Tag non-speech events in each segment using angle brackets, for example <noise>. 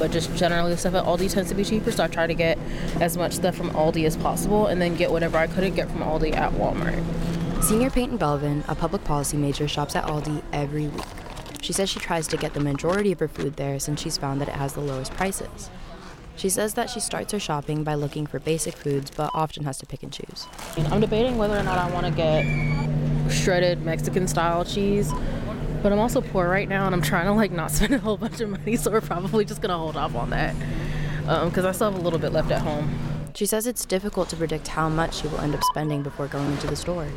but just generally the stuff at Aldi tends to be cheaper. So I try to get as much stuff from Aldi as possible and then get whatever I couldn't get from Aldi at Walmart. Senior Peyton Belvin, a public policy major, shops at Aldi every week. She says she tries to get the majority of her food there since she's found that it has the lowest prices. She says that she starts her shopping by looking for basic foods, but often has to pick and choose. I'm debating whether or not I want to get shredded Mexican style cheese, but I'm also poor right now and I'm trying to like not <laughs> spend a whole bunch of money, so we're probably just gonna hold off on that because um, I still have a little bit left at home. She says it's difficult to predict how much she will end up spending before going into the store.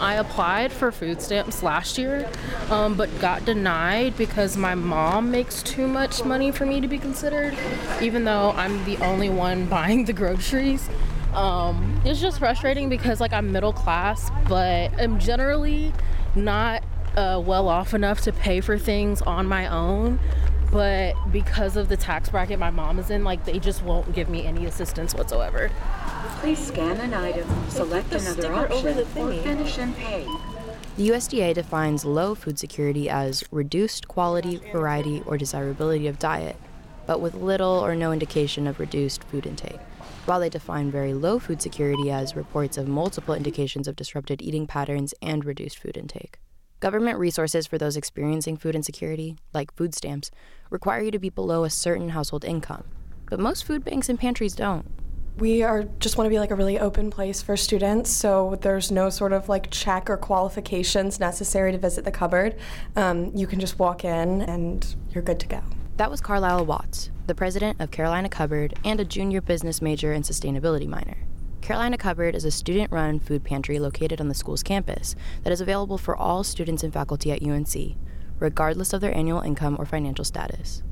I applied for food stamps last year, um, but got denied because my mom makes too much money for me to be considered, even though I'm the only one <laughs> buying the groceries. Um, it's just frustrating because like I'm middle class, but I'm generally not uh, well off enough to pay for things on my own but because of the tax bracket my mom is in, like they just won't give me any assistance whatsoever. Please scan an item, select another option, or finish and pay. The USDA defines low food security as reduced quality, variety, or desirability of diet, but with little or no indication of reduced food intake. While they define very low food security as reports of multiple indications of disrupted eating patterns and reduced food intake. Government resources for those experiencing food insecurity, like food stamps, require you to be below a certain household income. But most food banks and pantries don't. We are just want to be like a really open place for students, so there's no sort of like check or qualifications necessary to visit the cupboard. Um, you can just walk in and you're good to go. That was Carlisle Watts, the president of Carolina Cupboard and a junior business major and sustainability minor. Carolina Cupboard is a student run food pantry located on the school's campus that is available for all students and faculty at UNC, regardless of their annual income or financial status.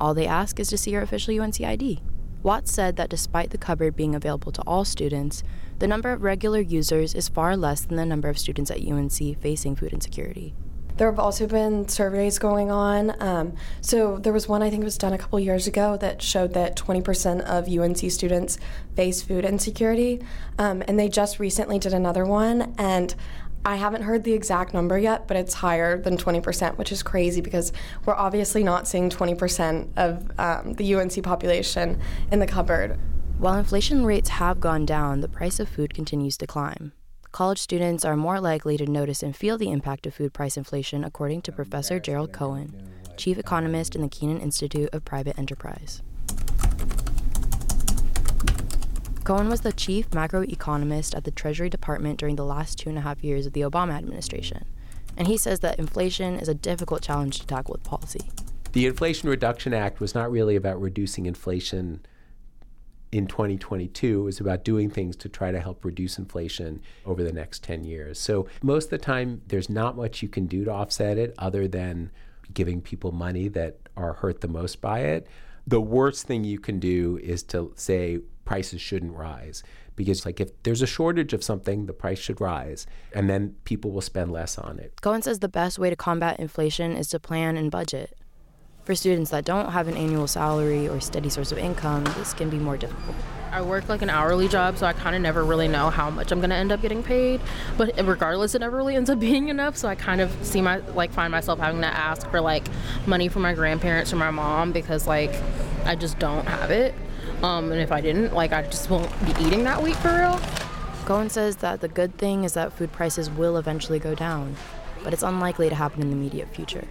All they ask is to see your official UNC ID. Watts said that despite the cupboard being available to all students, the number of regular users is far less than the number of students at UNC facing food insecurity. There have also been surveys going on. Um, so there was one I think was done a couple years ago that showed that 20% of UNC students face food insecurity, um, and they just recently did another one and. I haven't heard the exact number yet, but it's higher than 20%, which is crazy because we're obviously not seeing 20% of um, the UNC population in the cupboard. While inflation rates have gone down, the price of food continues to climb college students are more likely to notice and feel the impact of food price inflation, according to Professor Gerald Cohen, chief economist in the Kenan Institute of Private Enterprise. Cohen was the chief macroeconomist at the Treasury Department during the last two and a half years of the Obama administration, and he says that inflation is a difficult challenge to tackle with policy. The Inflation Reduction Act was not really about reducing inflation in 2022 is about doing things to try to help reduce inflation over the next 10 years. So most of the time, there's not much you can do to offset it other than giving people money that are hurt the most by it. The worst thing you can do is to say prices shouldn't rise because like if there's a shortage of something the price should rise and then people will spend less on it. Cohen says the best way to combat inflation is to plan and budget. For students that don't have an annual salary or steady source of income, this can be more difficult. I work like an hourly job, so I kind of never really know how much I'm going to end up getting paid. But regardless, it never really ends up <laughs> being enough. So I kind of see my like find myself having to ask for like money from my grandparents or my mom because like I just don't have it. Um, and if I didn't, like I just won't be eating that week for real. Cohen says that the good thing is that food prices will eventually go down, but it's unlikely to happen in the immediate future.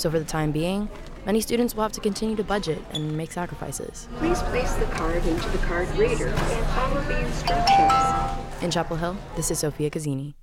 So for the time being, Many students will have to continue to budget and make sacrifices. Please place the card into the card reader and follow the instructions. In Chapel Hill, this is Sofia Casini.